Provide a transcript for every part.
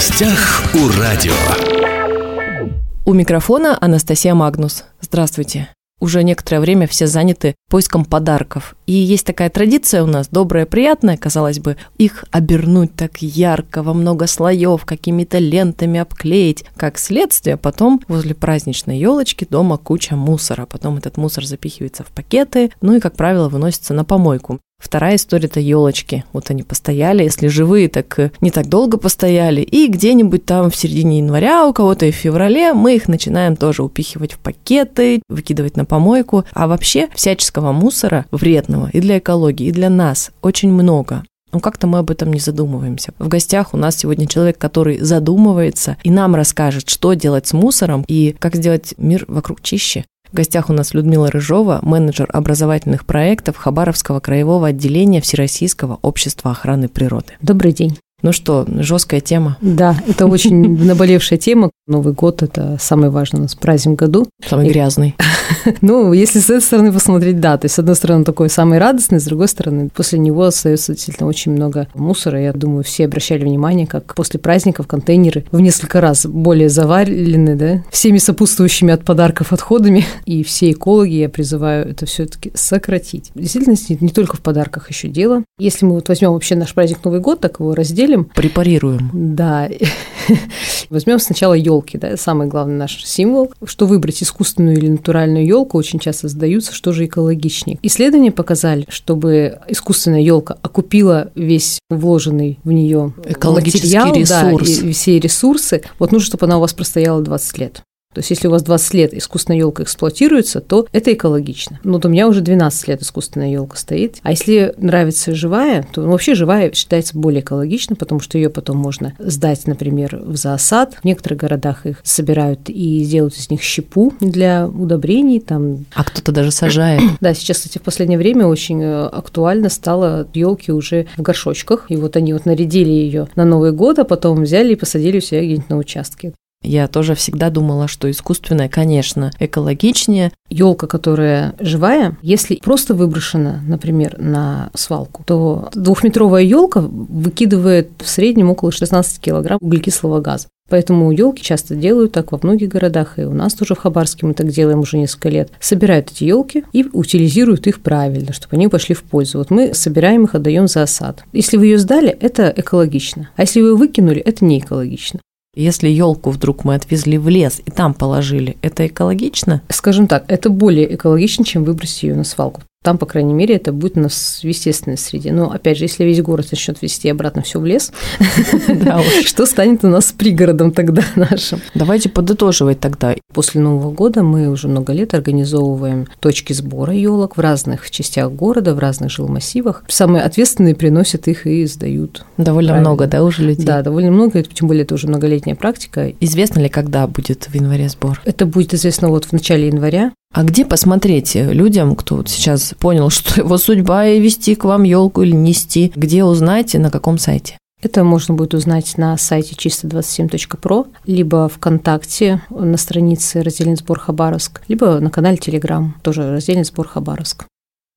гостях у радио. У микрофона Анастасия Магнус. Здравствуйте. Уже некоторое время все заняты поиском подарков. И есть такая традиция у нас, добрая, приятная, казалось бы, их обернуть так ярко, во много слоев, какими-то лентами обклеить. Как следствие, потом возле праздничной елочки дома куча мусора. Потом этот мусор запихивается в пакеты, ну и, как правило, выносится на помойку. Вторая история – это елочки. Вот они постояли, если живые, так э, не так долго постояли. И где-нибудь там в середине января, у кого-то и в феврале, мы их начинаем тоже упихивать в пакеты, выкидывать на помойку. А вообще всяческого мусора вредного и для экологии, и для нас очень много. Ну, как-то мы об этом не задумываемся. В гостях у нас сегодня человек, который задумывается и нам расскажет, что делать с мусором и как сделать мир вокруг чище. В гостях у нас Людмила Рыжова, менеджер образовательных проектов Хабаровского краевого отделения Всероссийского общества охраны природы. Добрый день. Ну что, жесткая тема. Да, это очень наболевшая тема. Новый год – это самый важный у нас праздник в году. Самый и... грязный. Ну, если с этой стороны посмотреть, да. То есть, с одной стороны, такой самый радостный, с другой стороны, после него остается действительно очень много мусора. Я думаю, все обращали внимание, как после праздников контейнеры в несколько раз более завалены, да, всеми сопутствующими от подарков отходами. И все экологи, я призываю это все таки сократить. Действительно, не только в подарках еще дело. Если мы вот возьмем вообще наш праздник Новый год, так его разделим. Препарируем. Да. Возьмем сначала елки, да, самый главный наш символ. Что выбрать, искусственную или натуральную елку, очень часто задаются, что же экологичнее. Исследования показали, чтобы искусственная елка окупила весь вложенный в нее экологический материал, ресурс. Да, и все ресурсы, вот нужно, чтобы она у вас простояла 20 лет. То есть, если у вас 20 лет искусственная елка эксплуатируется, то это экологично. Но вот у меня уже 12 лет искусственная елка стоит. А если нравится живая, то ну, вообще живая считается более экологично, потому что ее потом можно сдать, например, в зоосад. В некоторых городах их собирают и делают из них щепу для удобрений. Там. А кто-то даже сажает. Да, сейчас, кстати, в последнее время очень э, актуально стало елки уже в горшочках. И вот они вот нарядили ее на Новый год, а потом взяли и посадили у себя где-нибудь на участке. Я тоже всегда думала, что искусственная, конечно, экологичнее. Елка, которая живая, если просто выброшена, например, на свалку, то двухметровая елка выкидывает в среднем около 16 килограмм углекислого газа. Поэтому елки часто делают так во многих городах, и у нас тоже в Хабарске мы так делаем уже несколько лет. Собирают эти елки и утилизируют их правильно, чтобы они пошли в пользу. Вот мы собираем их, отдаем за осад. Если вы ее сдали, это экологично. А если вы ее выкинули, это не экологично. Если елку вдруг мы отвезли в лес и там положили, это экологично? Скажем так, это более экологично, чем выбросить ее на свалку. Там, по крайней мере, это будет у нас в естественной среде. Но, опять же, если весь город начнет вести обратно все в лес, что станет у нас с пригородом тогда нашим? Давайте подытоживать тогда. После Нового года мы уже много лет организовываем точки сбора елок в разных частях города, в разных жилмассивах. Самые ответственные приносят их и сдают. Довольно много, да, уже людей? Да, довольно много, тем более это уже многолетняя практика. Известно ли, когда будет в январе сбор? Это будет известно вот в начале января. А где посмотреть людям, кто вот сейчас понял, что его судьба и вести к вам елку или нести, где узнать и на каком сайте? Это можно будет узнать на сайте чисто27.про, либо ВКонтакте на странице «Раздельный сбор Хабаровск», либо на канале Телеграм, тоже «Раздельный сбор Хабаровск».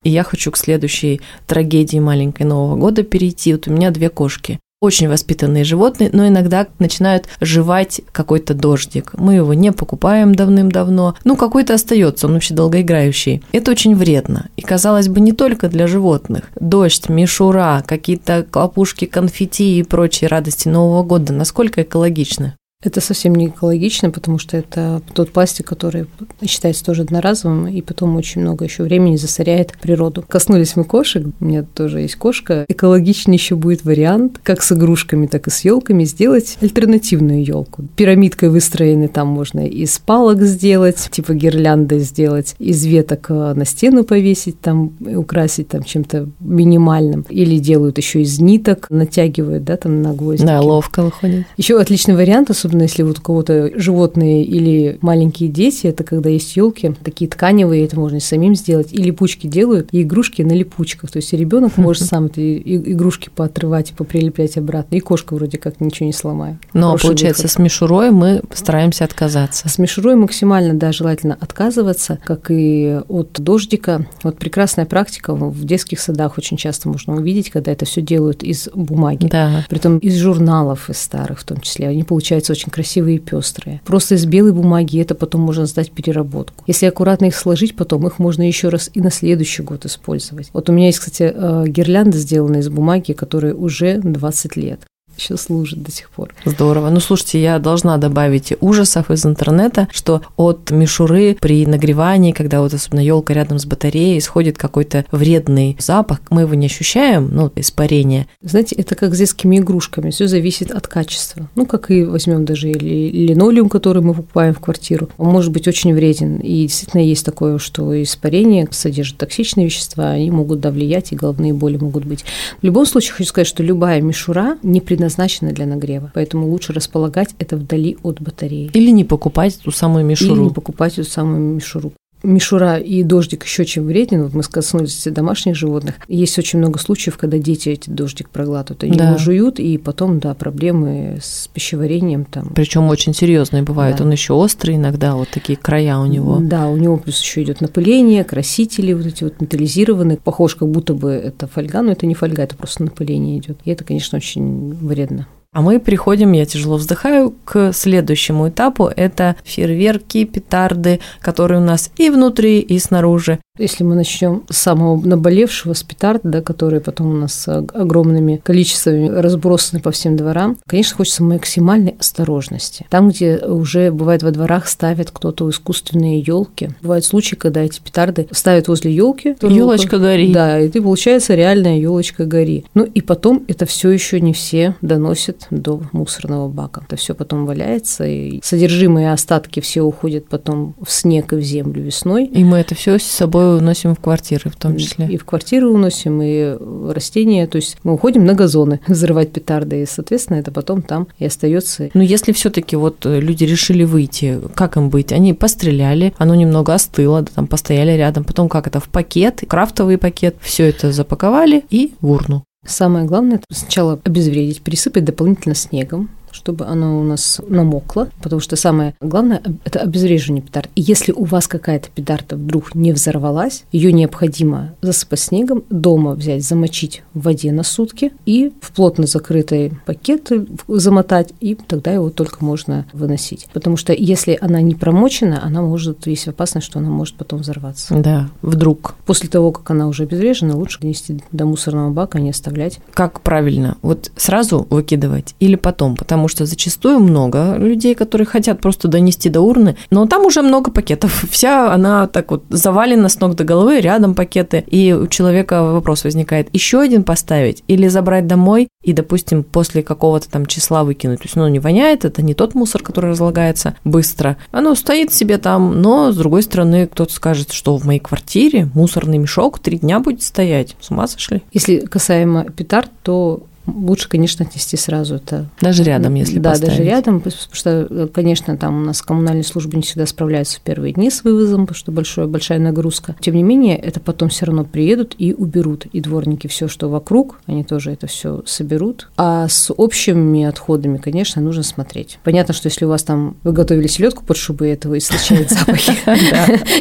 И я хочу к следующей трагедии маленькой Нового года перейти. Вот у меня две кошки очень воспитанные животные, но иногда начинают жевать какой-то дождик. Мы его не покупаем давным-давно. Ну, какой-то остается, он вообще долгоиграющий. Это очень вредно. И, казалось бы, не только для животных. Дождь, мишура, какие-то клопушки, конфетти и прочие радости Нового года. Насколько экологично? Это совсем не экологично, потому что это тот пластик, который считается тоже одноразовым, и потом очень много еще времени засоряет природу. Коснулись мы кошек, у меня тоже есть кошка. Экологичнее еще будет вариант, как с игрушками, так и с елками, сделать альтернативную елку. Пирамидкой выстроены, там можно из палок сделать, типа гирлянды сделать, из веток э, на стену повесить, там украсить там чем-то минимальным. Или делают еще из ниток, натягивают, да, там на гвоздики. Да, ловко выходит. Еще отличный вариант, особенно особенно если вот у кого-то животные или маленькие дети, это когда есть елки, такие тканевые, это можно и самим сделать, и липучки делают, и игрушки на липучках. То есть ребенок может сам эти игрушки поотрывать и поприлеплять обратно. И кошка вроде как ничего не сломает. Но Хороший получается, выход. с мишурой мы стараемся отказаться. С мишурой максимально, да, желательно отказываться, как и от дождика. Вот прекрасная практика в детских садах очень часто можно увидеть, когда это все делают из бумаги. Да. Притом из журналов, из старых в том числе. Они получаются очень красивые и пестрые. Просто из белой бумаги это потом можно сдать переработку. Если аккуратно их сложить, потом их можно еще раз и на следующий год использовать. Вот у меня есть, кстати, э, гирлянда, сделанная из бумаги, которая уже 20 лет еще служит до сих пор. Здорово. Ну, слушайте, я должна добавить ужасов из интернета, что от мишуры при нагревании, когда вот особенно елка рядом с батареей, исходит какой-то вредный запах, мы его не ощущаем, ну, испарение. Знаете, это как с детскими игрушками, все зависит от качества. Ну, как и возьмем даже линолеум, который мы покупаем в квартиру, он может быть очень вреден. И действительно есть такое, что испарение содержит токсичные вещества, они могут да, влиять, и головные боли могут быть. В любом случае, хочу сказать, что любая мишура не предназначена предназначены для нагрева. Поэтому лучше располагать это вдали от батареи. Или не покупать ту самую мишуру. Или не покупать эту самую мишуру мишура и дождик еще чем вреден. Вот мы коснулись домашних животных. Есть очень много случаев, когда дети эти дождик проглатывают. Они да. его жуют, и потом, да, проблемы с пищеварением там. Причем очень серьезные бывают. Да. Он еще острый иногда, вот такие края у него. Да, у него плюс еще идет напыление, красители вот эти вот металлизированные. Похож, как будто бы это фольга, но это не фольга, это просто напыление идет. И это, конечно, очень вредно. А мы приходим, я тяжело вздыхаю, к следующему этапу. Это фейерверки, петарды, которые у нас и внутри, и снаружи. Если мы начнем с самого наболевшего, с петард, да, которые потом у нас огромными количествами разбросаны по всем дворам, конечно, хочется максимальной осторожности. Там, где уже бывает во дворах ставят кто-то искусственные елки, бывают случаи, когда эти петарды ставят возле елки. Елочка гори. Да, и ты получается реальная елочка гори. Ну и потом это все еще не все доносят до мусорного бака. Это все потом валяется, и содержимые остатки все уходят потом в снег и в землю весной. И мы это все с собой собой уносим в квартиры в том числе. И в квартиры уносим, и растения. То есть мы уходим на газоны взрывать петарды, и, соответственно, это потом там и остается. Но если все-таки вот люди решили выйти, как им быть? Они постреляли, оно немного остыло, да, там постояли рядом, потом как это в пакет, крафтовый пакет, все это запаковали и в урну. Самое главное – сначала обезвредить, присыпать дополнительно снегом, чтобы оно у нас намокло, потому что самое главное – это обезвреживание петард. И если у вас какая-то петарда вдруг не взорвалась, ее необходимо засыпать снегом, дома взять, замочить в воде на сутки и в плотно закрытый пакет замотать, и тогда его только можно выносить. Потому что если она не промочена, она может, есть опасность, что она может потом взорваться. Да, вдруг. После того, как она уже обезврежена, лучше нести до мусорного бака, не оставлять. Как правильно? Вот сразу выкидывать или потом? Потому потому что зачастую много людей, которые хотят просто донести до урны, но там уже много пакетов. Вся она так вот завалена с ног до головы, рядом пакеты, и у человека вопрос возникает, еще один поставить или забрать домой и, допустим, после какого-то там числа выкинуть. То есть, ну, не воняет, это не тот мусор, который разлагается быстро. Оно стоит себе там, но, с другой стороны, кто-то скажет, что в моей квартире мусорный мешок три дня будет стоять. С ума сошли? Если касаемо петард, то лучше, конечно, отнести сразу это. Даже рядом, если Да, поставить. даже рядом, потому что, конечно, там у нас коммунальные службы не всегда справляются в первые дни с вывозом, потому что большое, большая нагрузка. Тем не менее, это потом все равно приедут и уберут. И дворники все, что вокруг, они тоже это все соберут. А с общими отходами, конечно, нужно смотреть. Понятно, что если у вас там вы готовили селедку под шубой, этого источает запахи.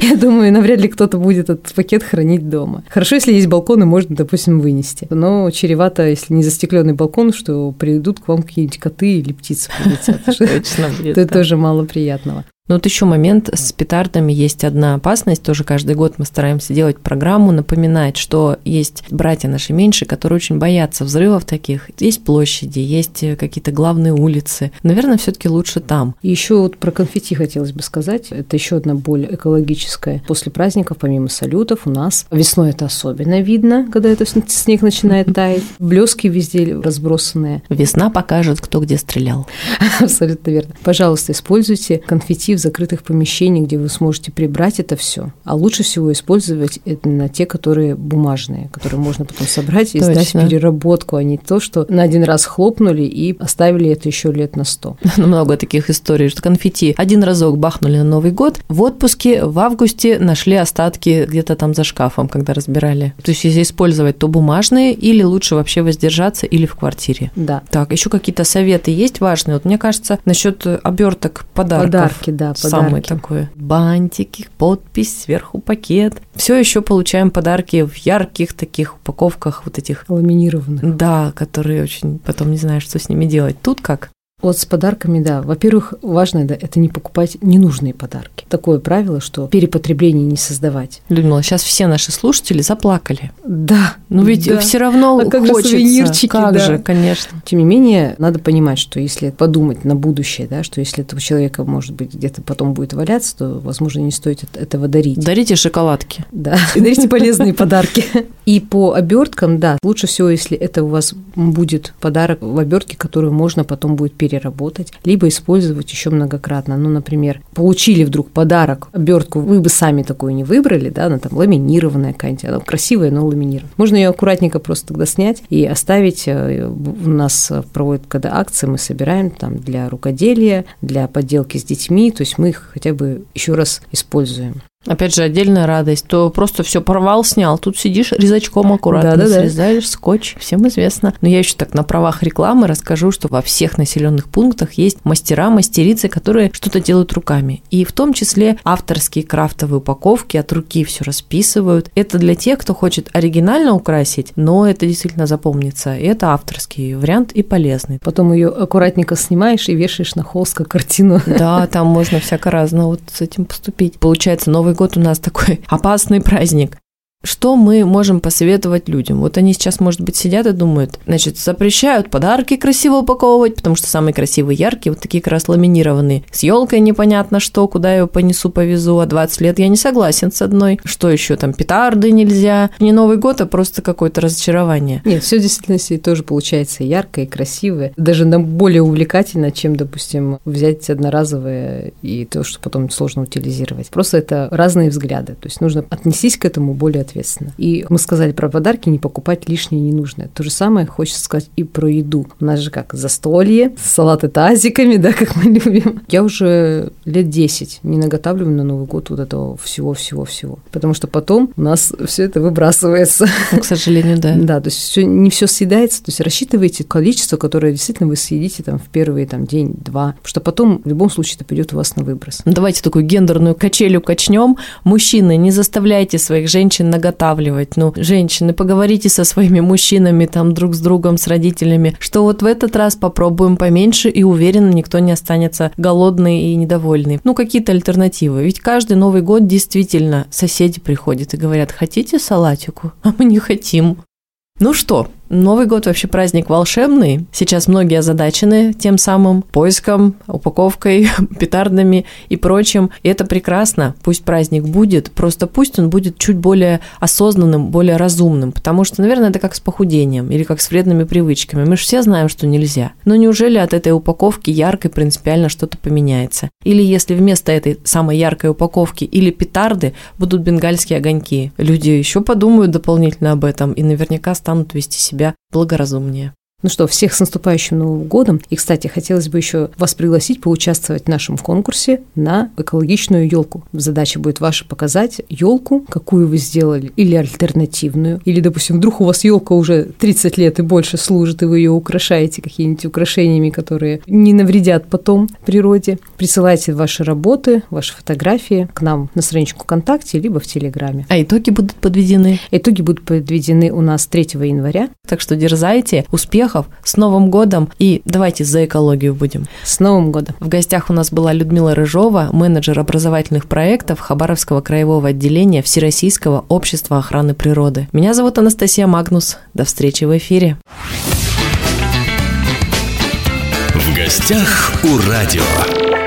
Я думаю, навряд ли кто-то будет этот пакет хранить дома. Хорошо, если есть балконы, можно, допустим, вынести. Но чревато, если не застеклить застекленный балкон, что придут к вам какие-нибудь коты или птицы прилетят. Точно Это тоже мало приятного. Но вот еще момент с петардами есть одна опасность. Тоже каждый год мы стараемся делать программу, напоминать, что есть братья наши меньшие, которые очень боятся взрывов таких. Есть площади, есть какие-то главные улицы. Наверное, все-таки лучше там. Еще вот про конфетти хотелось бы сказать. Это еще одна боль экологическая. После праздников, помимо салютов, у нас весной это особенно видно, когда это снег начинает таять. Блески везде разбросанные. Весна покажет, кто где стрелял. Абсолютно верно. Пожалуйста, используйте конфетти в закрытых помещениях, где вы сможете прибрать это все. А лучше всего использовать это на те, которые бумажные, которые можно потом собрать и Точно. сдать в переработку, а не то, что на один раз хлопнули и оставили это еще лет на сто. Много таких историй, что конфетти один разок бахнули на Новый год, в отпуске в августе нашли остатки где-то там за шкафом, когда разбирали. То есть если использовать, то бумажные или лучше вообще воздержаться или в квартире. Да. Так, еще какие-то советы есть важные? Вот мне кажется, насчет оберток подарков. Подарки, да, подарки. Самое такое. Бантики, подпись, сверху пакет. Все еще получаем подарки в ярких таких упаковках вот этих. Ламинированных. Да, которые очень потом не знаешь, что с ними делать. Тут как? Вот с подарками, да. Во-первых, важно да, это не покупать ненужные подарки. Такое правило, что перепотребление не создавать. Людмила, сейчас все наши слушатели заплакали. Да. Но ведь да. все равно а как хочется. Же сувенирчики, как да. же, конечно. Тем не менее, надо понимать, что если подумать на будущее, да, что если этого человека, может быть, где-то потом будет валяться, то, возможно, не стоит этого дарить. Дарите шоколадки. Да, дарите полезные подарки. И по оберткам, да, лучше всего, если это у вас будет подарок в обертке, которую можно потом будет передать переработать, либо использовать еще многократно. Ну, например, получили вдруг подарок, обертку, вы бы сами такую не выбрали, да, она там ламинированная какая-нибудь, она красивая, но ламинированная. Можно ее аккуратненько просто тогда снять и оставить. Э, у нас проводят, когда акции, мы собираем там для рукоделия, для подделки с детьми, то есть мы их хотя бы еще раз используем. Опять же, отдельная радость. То просто все порвал, снял. Тут сидишь резачком аккуратно, да, да, срезаешь скотч. Всем известно. Но я еще так на правах рекламы расскажу, что во всех населенных пунктах есть мастера, мастерицы, которые что-то делают руками. И в том числе авторские крафтовые упаковки от руки все расписывают. Это для тех, кто хочет оригинально украсить, но это действительно запомнится. И это авторский вариант и полезный. Потом ее аккуратненько снимаешь и вешаешь на холст как картину. Да, там можно всяко разно вот с этим поступить. Получается, новый Новый год у нас такой опасный праздник. Что мы можем посоветовать людям? Вот они сейчас, может быть, сидят и думают, значит, запрещают подарки красиво упаковывать, потому что самые красивые, яркие, вот такие как раз ламинированные. С елкой непонятно что, куда я ее понесу, повезу, а 20 лет я не согласен с одной. Что еще там, петарды нельзя. Не Новый год, а просто какое-то разочарование. Нет, все в действительности тоже получается яркое и красивое. Даже более увлекательно, чем, допустим, взять одноразовое и то, что потом сложно утилизировать. Просто это разные взгляды. То есть нужно отнестись к этому более ответственно. И мы сказали про подарки, не покупать лишнее ненужное. То же самое хочется сказать и про еду. У нас же как застолье, салаты тазиками, да, как мы любим. Я уже лет 10 не наготавливаю на Новый год вот этого всего-всего-всего. Потому что потом у нас все это выбрасывается. Ну, к сожалению, да. Да, то есть все, не все съедается. То есть рассчитывайте количество, которое действительно вы съедите там в первый там, день-два. Потому что потом в любом случае это пойдет у вас на выброс. Ну, давайте такую гендерную качелю качнем. Мужчины, не заставляйте своих женщин на наготавливать. Ну, женщины, поговорите со своими мужчинами, там, друг с другом, с родителями, что вот в этот раз попробуем поменьше, и уверенно никто не останется голодный и недовольный. Ну, какие-то альтернативы. Ведь каждый Новый год действительно соседи приходят и говорят, хотите салатику? А мы не хотим. Ну что, Новый год вообще праздник волшебный. Сейчас многие озадачены тем самым поиском, упаковкой, петардами и прочим. И это прекрасно. Пусть праздник будет, просто пусть он будет чуть более осознанным, более разумным. Потому что, наверное, это как с похудением или как с вредными привычками. Мы же все знаем, что нельзя. Но неужели от этой упаковки яркой принципиально что-то поменяется? Или если вместо этой самой яркой упаковки или петарды будут бенгальские огоньки? Люди еще подумают дополнительно об этом и наверняка станут вести себя себя благоразумнее. Ну что, всех с наступающим Новым годом. И, кстати, хотелось бы еще вас пригласить поучаствовать в нашем конкурсе на экологичную елку. Задача будет ваша показать елку, какую вы сделали, или альтернативную, или, допустим, вдруг у вас елка уже 30 лет и больше служит, и вы ее украшаете какими-нибудь украшениями, которые не навредят потом природе. Присылайте ваши работы, ваши фотографии к нам на страничку ВКонтакте, либо в Телеграме. А итоги будут подведены? Итоги будут подведены у нас 3 января. Так что дерзайте, успех успехов, с Новым годом и давайте за экологию будем. С Новым годом. В гостях у нас была Людмила Рыжова, менеджер образовательных проектов Хабаровского краевого отделения Всероссийского общества охраны природы. Меня зовут Анастасия Магнус. До встречи в эфире. В гостях у радио.